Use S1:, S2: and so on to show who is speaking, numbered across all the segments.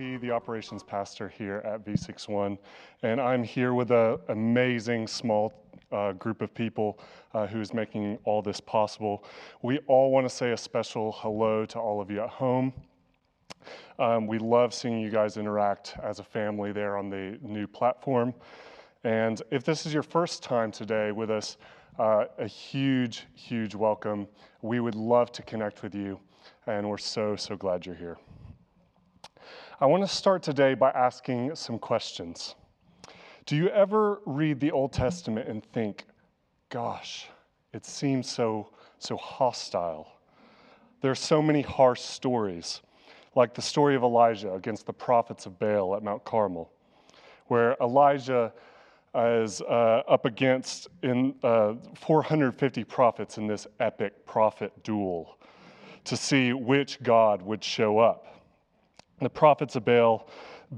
S1: The operations pastor here at V61, and I'm here with an amazing small uh, group of people uh, who's making all this possible. We all want to say a special hello to all of you at home. Um, we love seeing you guys interact as a family there on the new platform. And if this is your first time today with us, uh, a huge, huge welcome. We would love to connect with you, and we're so, so glad you're here. I want to start today by asking some questions. Do you ever read the Old Testament and think, gosh, it seems so, so hostile? There are so many harsh stories, like the story of Elijah against the prophets of Baal at Mount Carmel, where Elijah is uh, up against in uh, 450 prophets in this epic prophet duel to see which God would show up. The prophets of Baal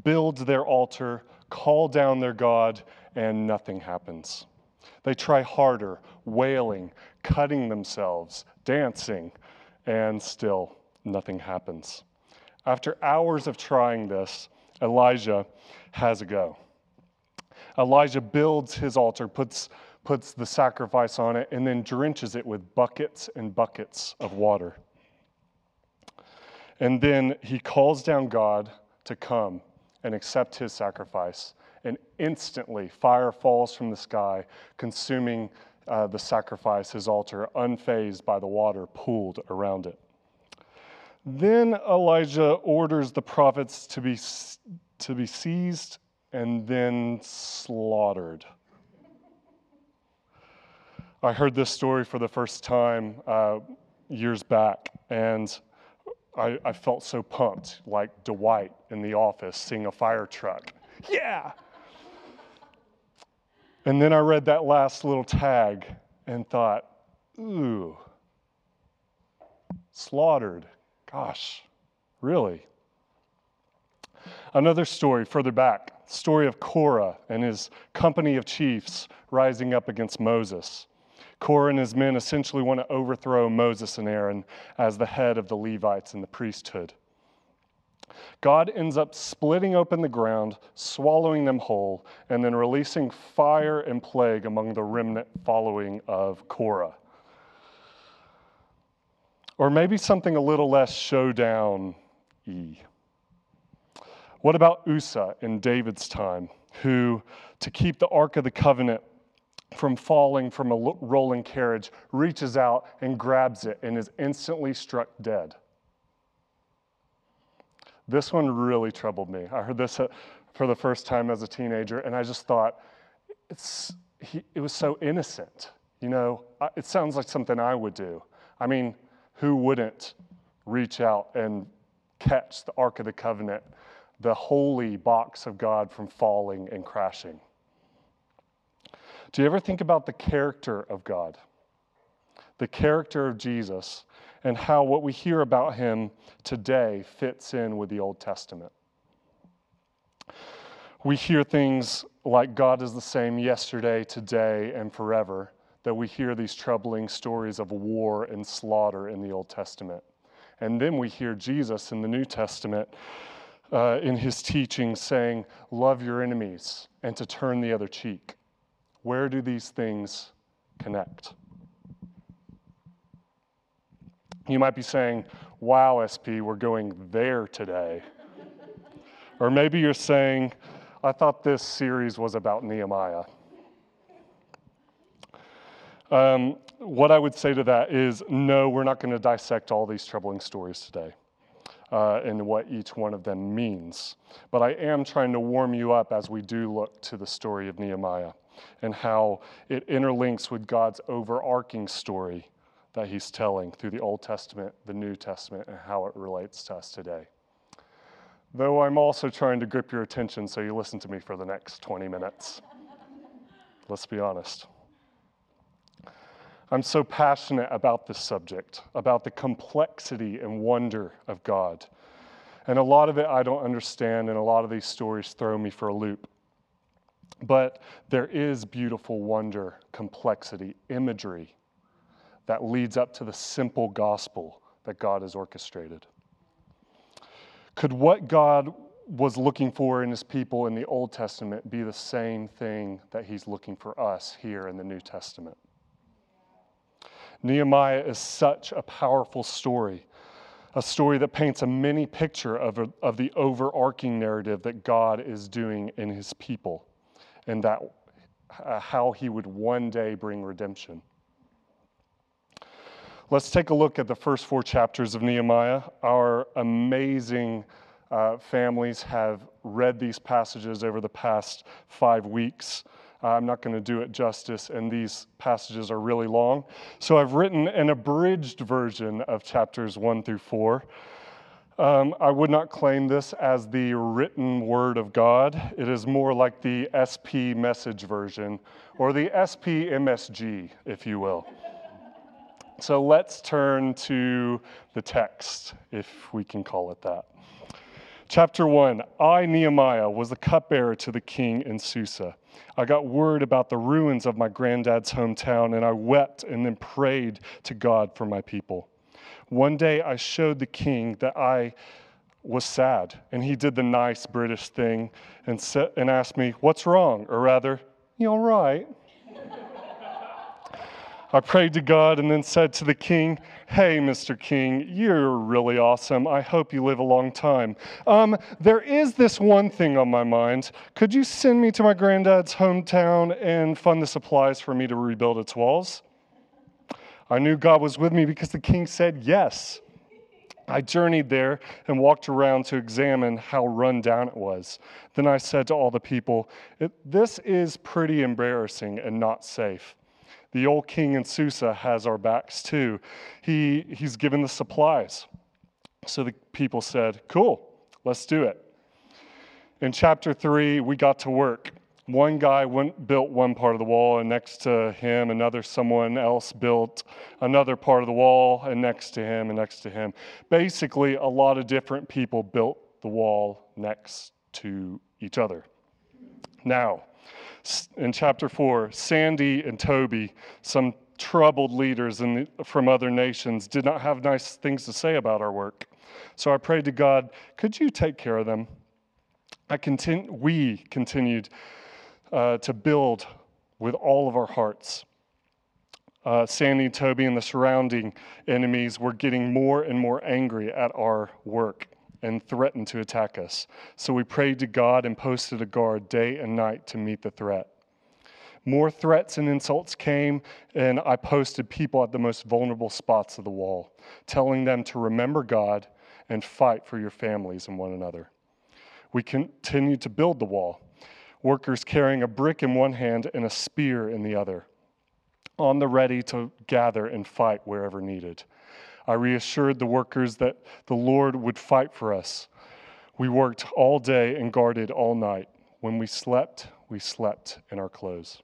S1: build their altar, call down their God, and nothing happens. They try harder, wailing, cutting themselves, dancing, and still nothing happens. After hours of trying this, Elijah has a go. Elijah builds his altar, puts, puts the sacrifice on it, and then drenches it with buckets and buckets of water. And then he calls down God to come and accept his sacrifice. And instantly, fire falls from the sky, consuming uh, the sacrifice, his altar, unfazed by the water pooled around it. Then Elijah orders the prophets to be, to be seized and then slaughtered. I heard this story for the first time uh, years back, and I, I felt so pumped, like Dwight in the office seeing a fire truck. Yeah! And then I read that last little tag and thought, ooh, slaughtered. Gosh, really? Another story further back, story of Korah and his company of chiefs rising up against Moses. Korah and his men essentially want to overthrow Moses and Aaron as the head of the Levites and the priesthood. God ends up splitting open the ground, swallowing them whole, and then releasing fire and plague among the remnant following of Korah. Or maybe something a little less showdown y. What about Uzzah in David's time, who, to keep the Ark of the Covenant from falling from a rolling carriage, reaches out and grabs it and is instantly struck dead. This one really troubled me. I heard this uh, for the first time as a teenager, and I just thought, it's, he, it was so innocent. You know, it sounds like something I would do. I mean, who wouldn't reach out and catch the Ark of the Covenant, the holy box of God, from falling and crashing? Do you ever think about the character of God? The character of Jesus and how what we hear about him today fits in with the Old Testament. We hear things like God is the same yesterday, today, and forever, that we hear these troubling stories of war and slaughter in the Old Testament. And then we hear Jesus in the New Testament uh, in his teaching saying, Love your enemies and to turn the other cheek. Where do these things connect? You might be saying, Wow, SP, we're going there today. or maybe you're saying, I thought this series was about Nehemiah. Um, what I would say to that is no, we're not going to dissect all these troubling stories today uh, and what each one of them means. But I am trying to warm you up as we do look to the story of Nehemiah and how it interlinks with God's overarching story that He's telling through the Old Testament, the New Testament, and how it relates to us today. Though I'm also trying to grip your attention so you listen to me for the next 20 minutes. let's be honest. I'm so passionate about this subject, about the complexity and wonder of God. And a lot of it I don't understand, and a lot of these stories throw me for a loop. But there is beautiful wonder, complexity, imagery that leads up to the simple gospel that God has orchestrated. Could what God was looking for in his people in the Old Testament be the same thing that he's looking for us here in the New Testament? Nehemiah is such a powerful story, a story that paints a mini picture of, a, of the overarching narrative that God is doing in his people and that uh, how he would one day bring redemption. Let's take a look at the first four chapters of Nehemiah. Our amazing uh, families have read these passages over the past five weeks. I'm not going to do it justice, and these passages are really long. So I've written an abridged version of chapters one through four. Um, I would not claim this as the written word of God. It is more like the SP message version, or the SP MSG, if you will. So let's turn to the text, if we can call it that. Chapter 1 I, Nehemiah, was the cupbearer to the king in Susa. I got word about the ruins of my granddad's hometown, and I wept and then prayed to God for my people. One day I showed the king that I was sad, and he did the nice British thing and, set, and asked me, What's wrong? Or rather, You all right? I prayed to God and then said to the king, Hey, Mr. King, you're really awesome. I hope you live a long time. Um, there is this one thing on my mind. Could you send me to my granddad's hometown and fund the supplies for me to rebuild its walls? I knew God was with me because the king said yes. I journeyed there and walked around to examine how run down it was. Then I said to all the people, This is pretty embarrassing and not safe. The old king in Susa has our backs too. He, he's given the supplies. So the people said, Cool, let's do it. In chapter three, we got to work. One guy went, built one part of the wall, and next to him, another someone else built another part of the wall, and next to him, and next to him. Basically, a lot of different people built the wall next to each other. Now, in chapter 4, Sandy and Toby, some troubled leaders the, from other nations, did not have nice things to say about our work. So I prayed to God, could you take care of them? I continu- we continued uh, to build with all of our hearts. Uh, Sandy Toby and the surrounding enemies were getting more and more angry at our work and threatened to attack us. So we prayed to God and posted a guard day and night to meet the threat. More threats and insults came, and I posted people at the most vulnerable spots of the wall, telling them to remember God and fight for your families and one another. We continued to build the wall, workers carrying a brick in one hand and a spear in the other, on the ready to gather and fight wherever needed. I reassured the workers that the Lord would fight for us. We worked all day and guarded all night. When we slept, we slept in our clothes.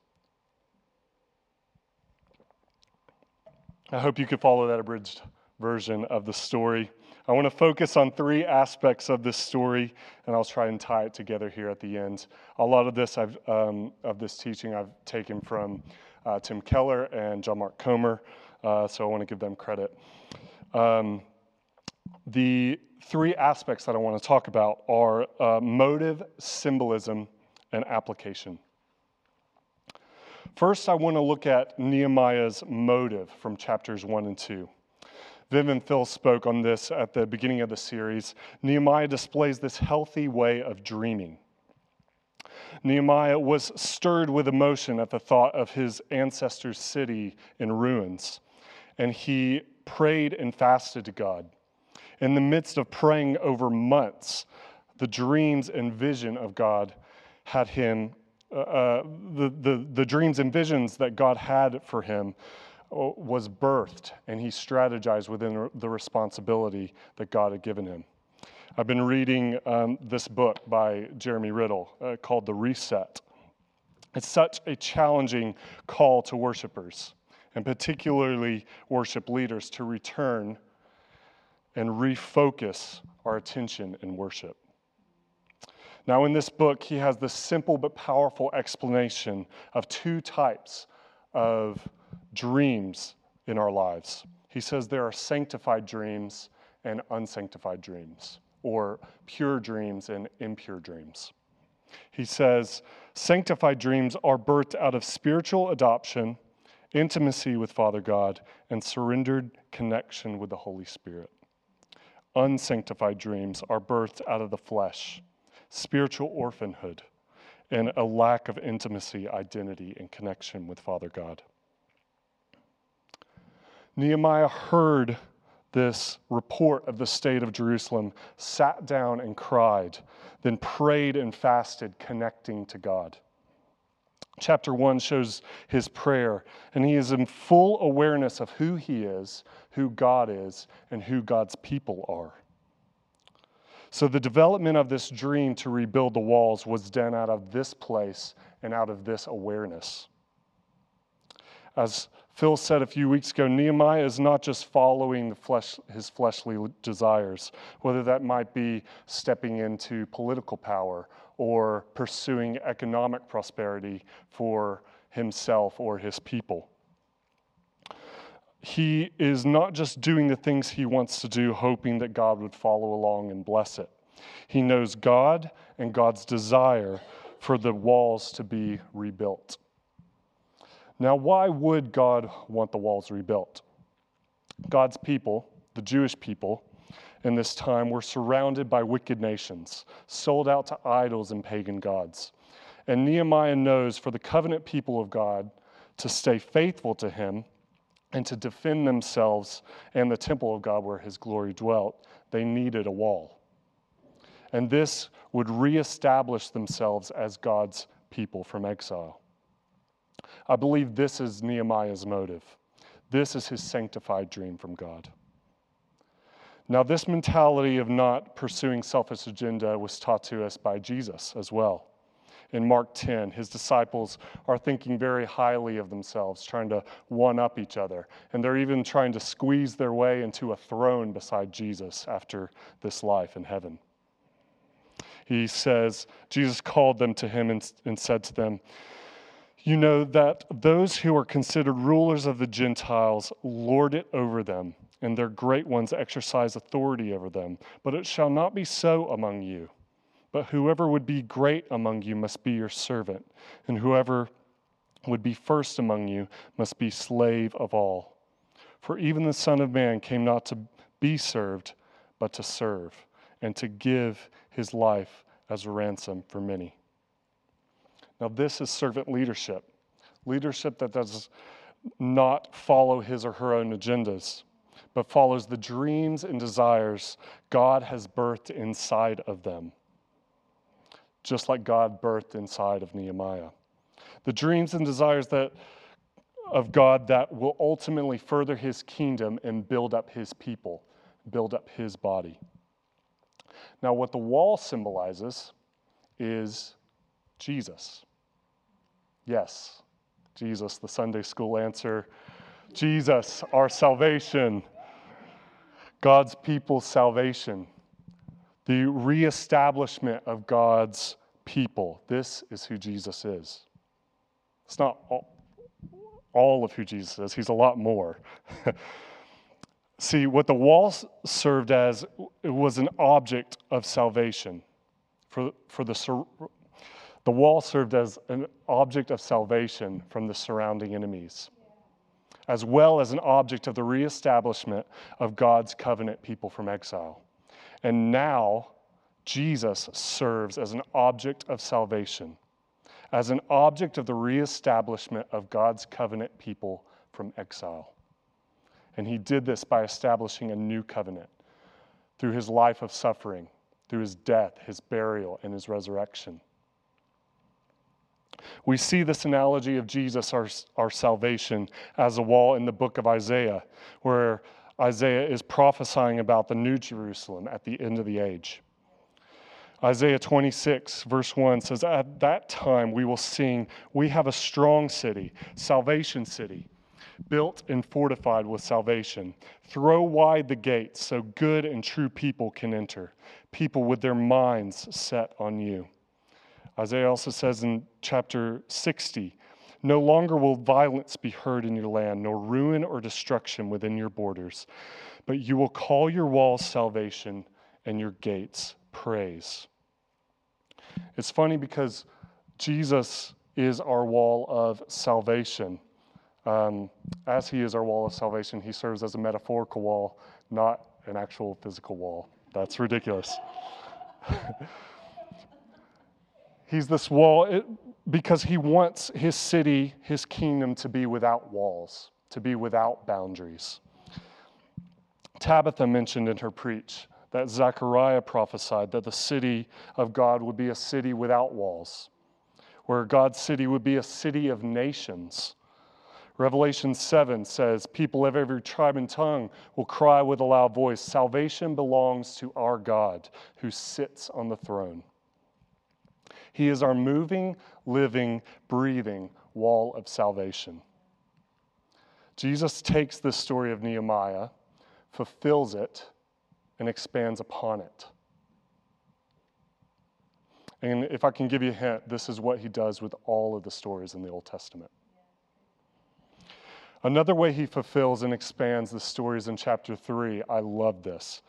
S1: I hope you could follow that abridged version of the story. I want to focus on three aspects of this story, and I'll try and tie it together here at the end. A lot of this I've, um, of this teaching I've taken from uh, Tim Keller and John Mark Comer, uh, so I want to give them credit. Um, the three aspects that I want to talk about are uh, motive, symbolism, and application. First, I want to look at Nehemiah's motive from chapters 1 and 2. Viv and Phil spoke on this at the beginning of the series. Nehemiah displays this healthy way of dreaming. Nehemiah was stirred with emotion at the thought of his ancestors' city in ruins, and he prayed and fasted to God. In the midst of praying over months, the dreams and vision of God had him, uh, uh, the, the, the dreams and visions that God had for him uh, was birthed, and he strategized within the responsibility that God had given him. I've been reading um, this book by Jeremy Riddle uh, called The Reset. It's such a challenging call to worshipers, and particularly worship leaders, to return and refocus our attention in worship. Now, in this book, he has this simple but powerful explanation of two types of dreams in our lives. He says there are sanctified dreams and unsanctified dreams, or pure dreams and impure dreams. He says sanctified dreams are birthed out of spiritual adoption, intimacy with Father God, and surrendered connection with the Holy Spirit. Unsanctified dreams are birthed out of the flesh spiritual orphanhood, and a lack of intimacy, identity, and connection with Father God. Nehemiah heard this report of the state of Jerusalem, sat down and cried, then prayed and fasted, connecting to God. Chapter 1 shows his prayer, and he is in full awareness of who he is, who God is, and who God's people are. So the development of this dream to rebuild the walls was done out of this place and out of this awareness. As Phil said a few weeks ago, Nehemiah is not just following flesh, his fleshly desires, whether that might be stepping into political power or pursuing economic prosperity for himself or his people. He is not just doing the things he wants to do, hoping that God would follow along and bless it. He knows God and God's desire for the walls to be rebuilt. Now, why would God want the walls rebuilt? God's people, the Jewish people, in this time were surrounded by wicked nations, sold out to idols and pagan gods. And Nehemiah knows for the covenant people of God to stay faithful to him and to defend themselves and the temple of God where his glory dwelt, they needed a wall. And this would reestablish themselves as God's people from exile. I believe this is Nehemiah's motive. This is his sanctified dream from God. Now, this mentality of not pursuing selfish agenda was taught to us by Jesus as well. In Mark 10, his disciples are thinking very highly of themselves, trying to one up each other. And they're even trying to squeeze their way into a throne beside Jesus after this life in heaven. He says, Jesus called them to him and, and said to them, you know that those who are considered rulers of the Gentiles lord it over them, and their great ones exercise authority over them. But it shall not be so among you. But whoever would be great among you must be your servant, and whoever would be first among you must be slave of all. For even the Son of Man came not to be served, but to serve, and to give his life as a ransom for many. Now, this is servant leadership leadership that does not follow his or her own agendas, but follows the dreams and desires God has birthed inside of them, just like God birthed inside of Nehemiah. The dreams and desires that of God that will ultimately further his kingdom and build up his people, build up his body. Now, what the wall symbolizes is Jesus. Yes, Jesus, the Sunday school answer. Jesus, our salvation. God's people's salvation. The reestablishment of God's people. This is who Jesus is. It's not all, all of who Jesus is, he's a lot more. See, what the wall served as it was an object of salvation for, for the the wall served as an object of salvation from the surrounding enemies, as well as an object of the reestablishment of God's covenant people from exile. And now, Jesus serves as an object of salvation, as an object of the reestablishment of God's covenant people from exile. And he did this by establishing a new covenant through his life of suffering, through his death, his burial, and his resurrection. We see this analogy of Jesus, our, our salvation, as a wall in the book of Isaiah, where Isaiah is prophesying about the new Jerusalem at the end of the age. Isaiah 26, verse 1 says, At that time we will sing, We have a strong city, salvation city, built and fortified with salvation. Throw wide the gates so good and true people can enter, people with their minds set on you. Isaiah also says in chapter 60, No longer will violence be heard in your land, nor ruin or destruction within your borders, but you will call your walls salvation and your gates praise. It's funny because Jesus is our wall of salvation. Um, as he is our wall of salvation, he serves as a metaphorical wall, not an actual physical wall. That's ridiculous. He's this wall it, because he wants his city, his kingdom to be without walls, to be without boundaries. Tabitha mentioned in her preach that Zechariah prophesied that the city of God would be a city without walls, where God's city would be a city of nations. Revelation 7 says, People of every tribe and tongue will cry with a loud voice Salvation belongs to our God who sits on the throne. He is our moving, living, breathing wall of salvation. Jesus takes this story of Nehemiah, fulfills it, and expands upon it. And if I can give you a hint, this is what he does with all of the stories in the Old Testament. Another way he fulfills and expands the stories in chapter 3, I love this.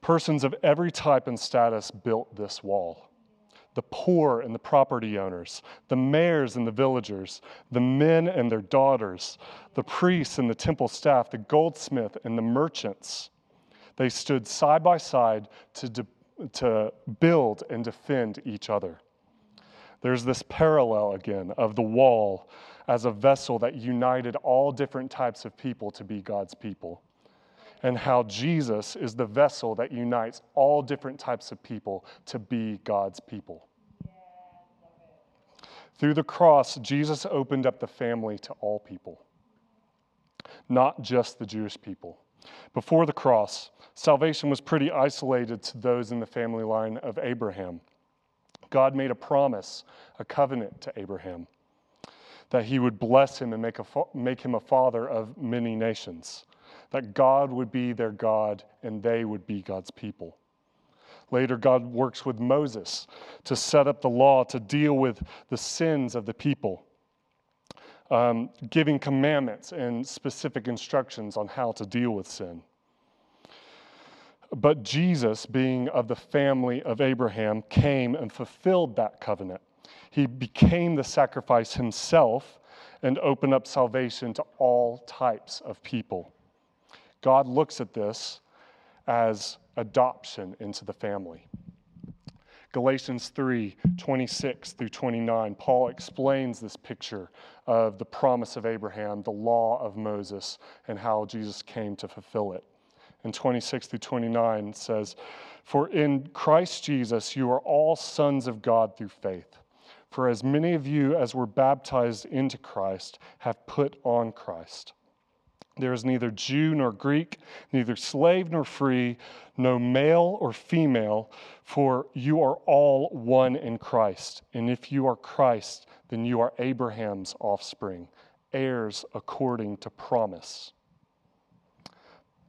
S1: Persons of every type and status built this wall the poor and the property owners, the mayors and the villagers, the men and their daughters, the priests and the temple staff, the goldsmith and the merchants. They stood side by side to, de- to build and defend each other. There's this parallel again of the wall as a vessel that united all different types of people to be God's people, and how Jesus is the vessel that unites all different types of people to be God's people. Through the cross, Jesus opened up the family to all people, not just the Jewish people. Before the cross, salvation was pretty isolated to those in the family line of Abraham. God made a promise, a covenant to Abraham, that he would bless him and make, a, make him a father of many nations, that God would be their God and they would be God's people. Later, God works with Moses to set up the law to deal with the sins of the people um, giving commandments and specific instructions on how to deal with sin. But Jesus, being of the family of Abraham, came and fulfilled that covenant. He became the sacrifice himself and opened up salvation to all types of people. God looks at this as adoption into the family. Galatians 3 26 through 29, Paul explains this picture of the promise of Abraham, the law of Moses, and how Jesus came to fulfill it. And 26 through 29 says, For in Christ Jesus you are all sons of God through faith. For as many of you as were baptized into Christ have put on Christ. There is neither Jew nor Greek, neither slave nor free, no male or female, for you are all one in Christ. And if you are Christ, then you are Abraham's offspring, heirs according to promise.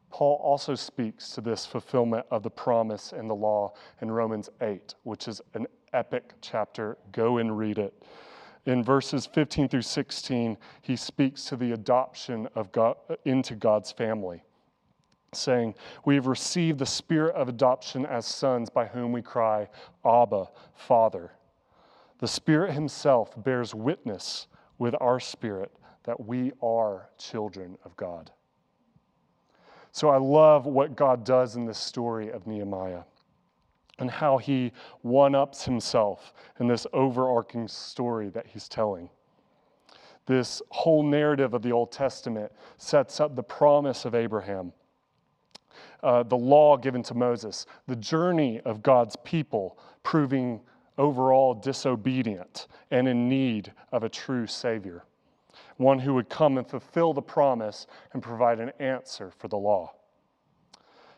S1: Paul also speaks to this fulfillment of the promise and the law in Romans 8, which is an epic chapter. Go and read it. In verses 15 through 16, he speaks to the adoption of God into God's family, saying, We have received the spirit of adoption as sons by whom we cry, Abba, Father. The Spirit Himself bears witness with our spirit that we are children of God. So I love what God does in this story of Nehemiah and how he one ups himself in this overarching story that he's telling. This whole narrative of the Old Testament sets up the promise of Abraham, uh, the law given to Moses, the journey of God's people proving overall disobedient and in need of a true Savior, one who would come and fulfill the promise and provide an answer for the law.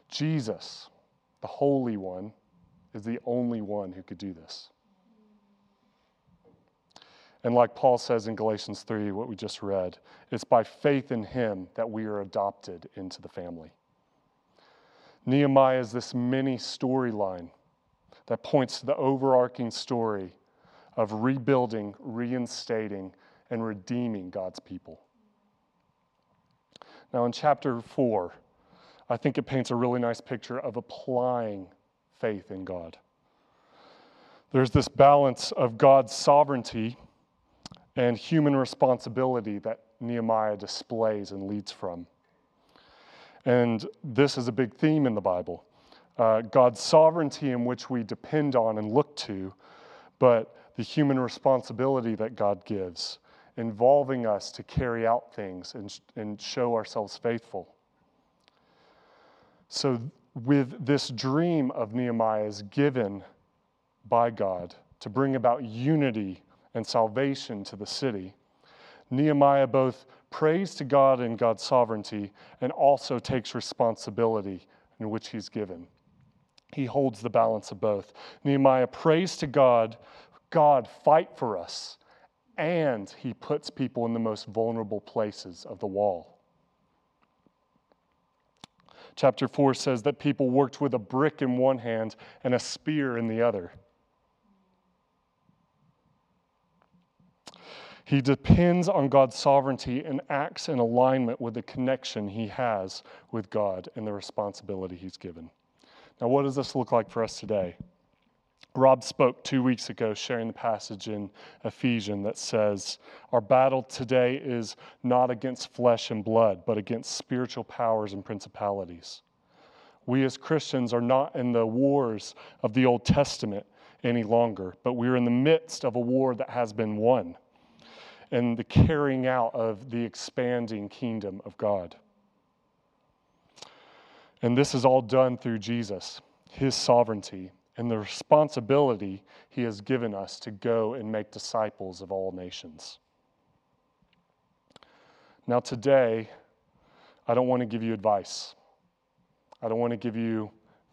S1: Jesus, the Holy One, is the only one who could do this. And like Paul says in Galatians 3, what we just read, it's by faith in him that we are adopted into the family. Nehemiah is this mini storyline that points to the overarching story of rebuilding, reinstating, and redeeming God's people. Now, in chapter 4, I think it paints a really nice picture of applying faith in God. There's this balance of God's sovereignty and human responsibility that Nehemiah displays and leads from. And this is a big theme in the Bible uh, God's sovereignty, in which we depend on and look to, but the human responsibility that God gives, involving us to carry out things and, and show ourselves faithful. So, with this dream of Nehemiah's given by God to bring about unity and salvation to the city. Nehemiah both prays to God and God's sovereignty and also takes responsibility in which he's given. He holds the balance of both. Nehemiah prays to God, God, fight for us. And he puts people in the most vulnerable places of the wall. Chapter 4 says that people worked with a brick in one hand and a spear in the other. He depends on God's sovereignty and acts in alignment with the connection he has with God and the responsibility he's given. Now, what does this look like for us today? Rob spoke two weeks ago, sharing the passage in Ephesians that says, Our battle today is not against flesh and blood, but against spiritual powers and principalities. We as Christians are not in the wars of the Old Testament any longer, but we're in the midst of a war that has been won and the carrying out of the expanding kingdom of God. And this is all done through Jesus, his sovereignty, and the responsibility he has given us to go and make disciples of all nations. Now, today, I don't want to give you advice. I don't want to give you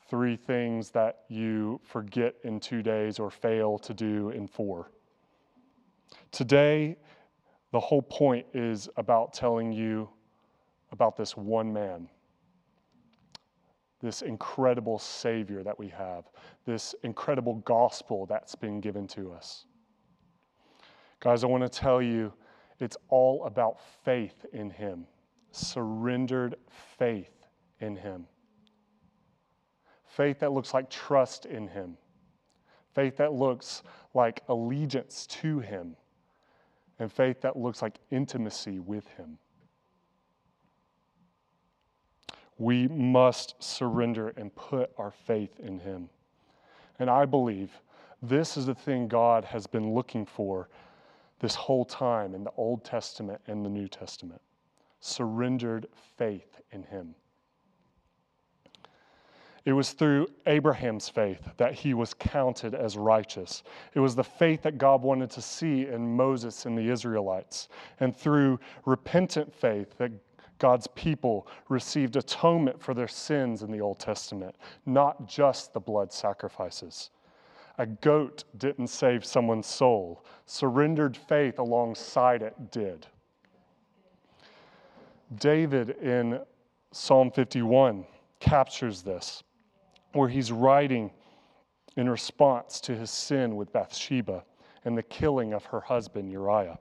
S1: three things that you forget in two days or fail to do in four. Today the whole point is about telling you about this one man, this incredible Savior that we have, this incredible gospel that's been given to us. Guys, I want to tell you it's all about faith in Him, surrendered faith in Him. Faith that looks like trust in Him, faith that looks like allegiance to Him and faith that looks like intimacy with Him. We must surrender and put our faith in Him. And I believe this is the thing God has been looking for this whole time in the Old Testament and the New Testament surrendered faith in Him. It was through Abraham's faith that he was counted as righteous. It was the faith that God wanted to see in Moses and the Israelites. And through repentant faith that God's people received atonement for their sins in the Old Testament, not just the blood sacrifices. A goat didn't save someone's soul, surrendered faith alongside it did. David in Psalm 51 captures this where he's writing in response to his sin with Bathsheba and the killing of her husband Uriah.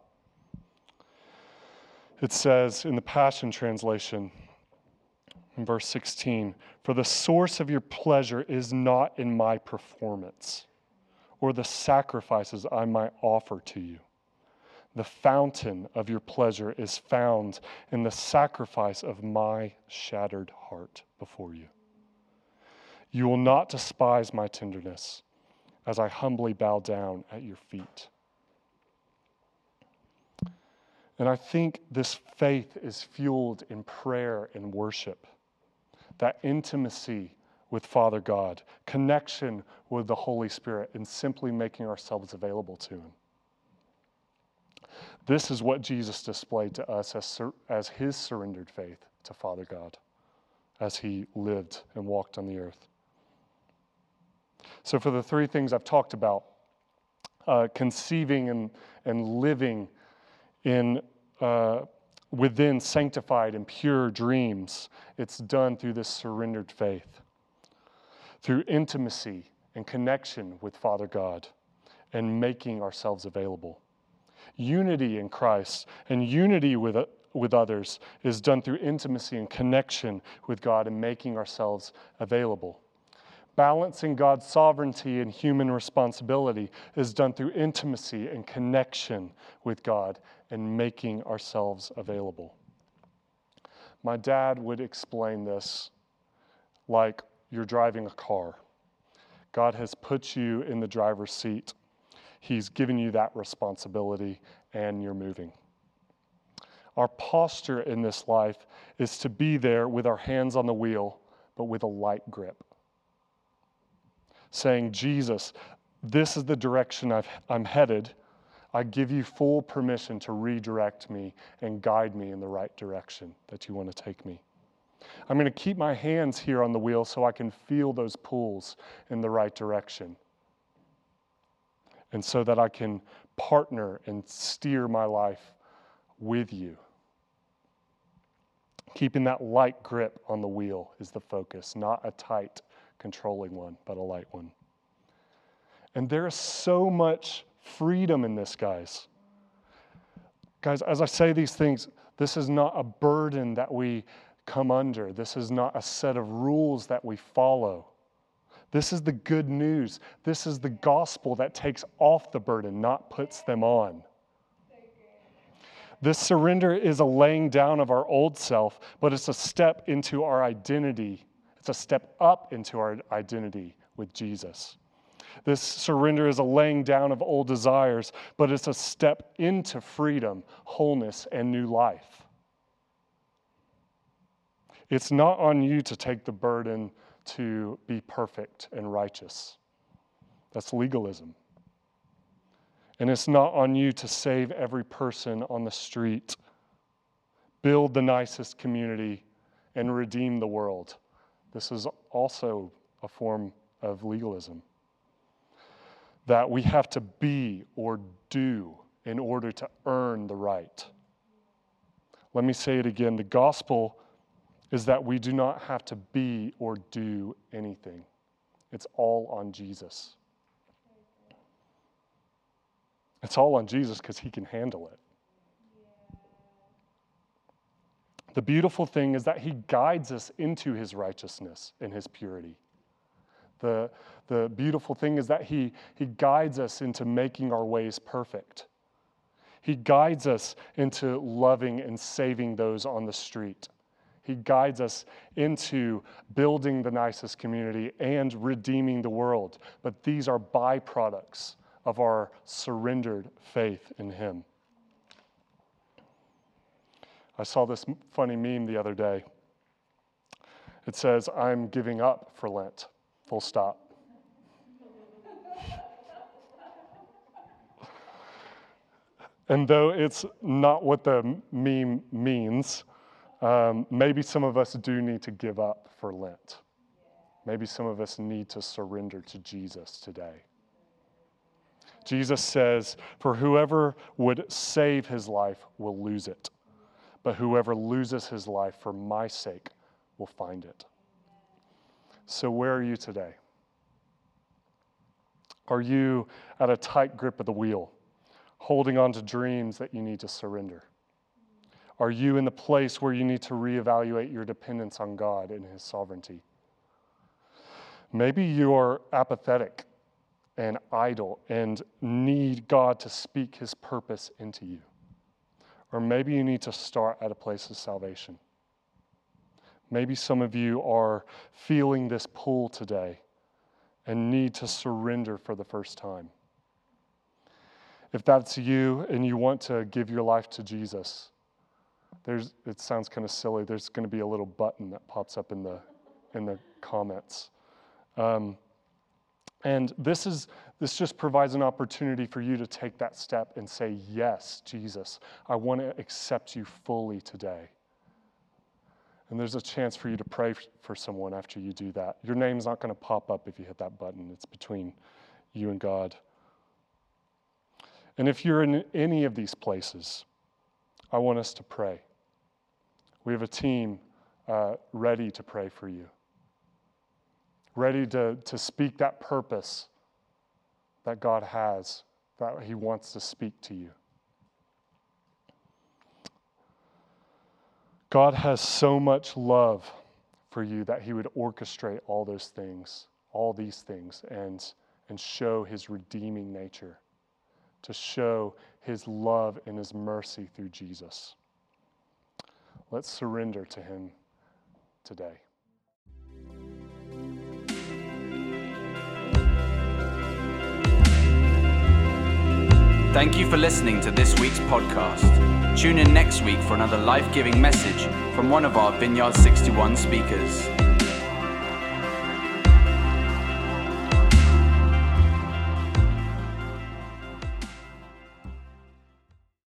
S1: It says in the Passion Translation, in verse 16, For the source of your pleasure is not in my performance or the sacrifices I might offer to you. The fountain of your pleasure is found in the sacrifice of my shattered heart before you. You will not despise my tenderness as I humbly bow down at your feet. And I think this faith is fueled in prayer and worship. That intimacy with Father God, connection with the Holy Spirit, and simply making ourselves available to Him. This is what Jesus displayed to us as, sur- as His surrendered faith to Father God as He lived and walked on the earth. So, for the three things I've talked about, uh, conceiving and, and living in, uh, within sanctified and pure dreams, it's done through this surrendered faith, through intimacy and connection with Father God, and making ourselves available. Unity in Christ and unity with, uh, with others is done through intimacy and connection with God and making ourselves available. Balancing God's sovereignty and human responsibility is done through intimacy and connection with God and making ourselves available. My dad would explain this like you're driving a car. God has put you in the driver's seat, He's given you that responsibility, and you're moving. Our posture in this life is to be there with our hands on the wheel, but with a light grip saying, Jesus, this is the direction i am headed. I give you full permission to redirect me and guide me in the right direction that you want to take me. I'm going to keep my hands here on the wheel so I can feel those pulls in the right direction. And so that I can partner and steer my life with you. Keeping that light grip on the wheel is the focus, not a tight controlling one, but a light one. And there is so much freedom in this, guys. Guys, as I say these things, this is not a burden that we come under. This is not a set of rules that we follow. This is the good news. This is the gospel that takes off the burden, not puts them on. This surrender is a laying down of our old self, but it's a step into our identity it's a step up into our identity with Jesus. This surrender is a laying down of old desires, but it's a step into freedom, wholeness, and new life. It's not on you to take the burden to be perfect and righteous. That's legalism. And it's not on you to save every person on the street, build the nicest community, and redeem the world. This is also a form of legalism. That we have to be or do in order to earn the right. Let me say it again the gospel is that we do not have to be or do anything, it's all on Jesus. It's all on Jesus because he can handle it. The beautiful thing is that he guides us into his righteousness and his purity. The, the beautiful thing is that he, he guides us into making our ways perfect. He guides us into loving and saving those on the street. He guides us into building the nicest community and redeeming the world. But these are byproducts of our surrendered faith in Him. I saw this funny meme the other day. It says, I'm giving up for Lent, full stop. And though it's not what the meme means, um, maybe some of us do need to give up for Lent. Maybe some of us need to surrender to Jesus today. Jesus says, For whoever would save his life will lose it but whoever loses his life for my sake will find it. So, where are you today? Are you at a tight grip of the wheel, holding on to dreams that you need to surrender? Are you in the place where you need to reevaluate your dependence on God and His sovereignty? Maybe you're apathetic and idle and need God to speak His purpose into you. Or maybe you need to start at a place of salvation. Maybe some of you are feeling this pull today and need to surrender for the first time. If that's you and you want to give your life to Jesus, there's, it sounds kind of silly. There's going to be a little button that pops up in the, in the comments. Um, and this is this just provides an opportunity for you to take that step and say, Yes, Jesus, I want to accept you fully today. And there's a chance for you to pray for someone after you do that. Your name's not going to pop up if you hit that button, it's between you and God. And if you're in any of these places, I want us to pray. We have a team uh, ready to pray for you, ready to, to speak that purpose that God has, that He wants to speak to you. God has so much love for you that He would orchestrate all those things, all these things, and, and show His redeeming nature, to show His love and His mercy through Jesus. Let's surrender to Him today.
S2: Thank you for listening to this week's podcast. Tune in next week for another life giving message from one of our Vineyard 61 speakers.